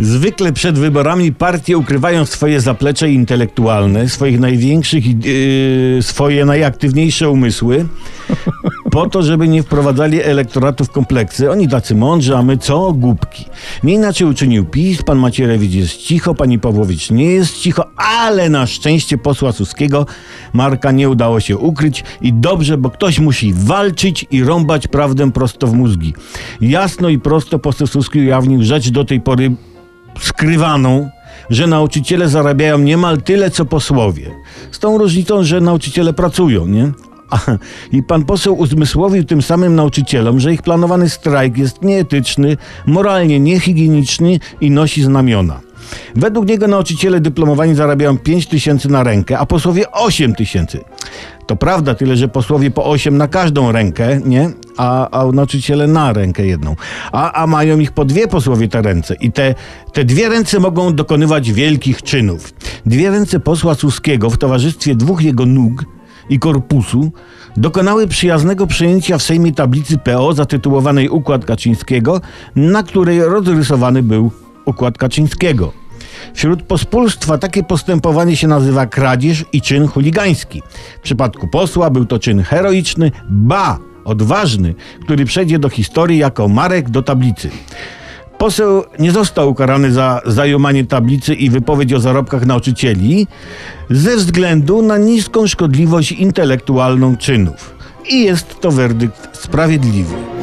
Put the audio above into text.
Zwykle przed wyborami partie ukrywają swoje zaplecze intelektualne, swoich największych, yy, swoje najaktywniejsze umysły, po to, żeby nie wprowadzali elektoratu w kompleksy. Oni tacy mądrzy, a my co? Głupki. Nie inaczej uczynił PiS, pan Macierewicz jest cicho, pani Pawłowicz nie jest cicho, ale na szczęście posła Suskiego Marka nie udało się ukryć i dobrze, bo ktoś musi walczyć i rąbać prawdę prosto w mózgi. Jasno i prosto poseł Suski ujawnił rzecz do tej pory skrywaną, że nauczyciele zarabiają niemal tyle, co posłowie. Z tą różnicą, że nauczyciele pracują, nie? I pan poseł uzmysłowił tym samym nauczycielom, że ich planowany strajk jest nieetyczny, moralnie niehigieniczny i nosi znamiona. Według niego nauczyciele dyplomowani zarabiają 5 tysięcy na rękę, a posłowie 8 tysięcy. To prawda, tyle że posłowie po 8 na każdą rękę, nie? A, a nauczyciele na rękę jedną. A, a mają ich po dwie posłowie te ręce. I te, te dwie ręce mogą dokonywać wielkich czynów. Dwie ręce posła Suskiego w towarzystwie dwóch jego nóg i korpusu dokonały przyjaznego przejęcia w Sejmie tablicy PO zatytułowanej Układ Kaczyńskiego, na której rozrysowany był Układ Kaczyńskiego. Wśród pospólstwa takie postępowanie się nazywa kradzież i czyn chuligański. W przypadku posła był to czyn heroiczny, ba, odważny, który przejdzie do historii jako Marek do tablicy. Poseł nie został ukarany za zajumanie tablicy i wypowiedź o zarobkach nauczycieli ze względu na niską szkodliwość intelektualną czynów. I jest to werdykt sprawiedliwy.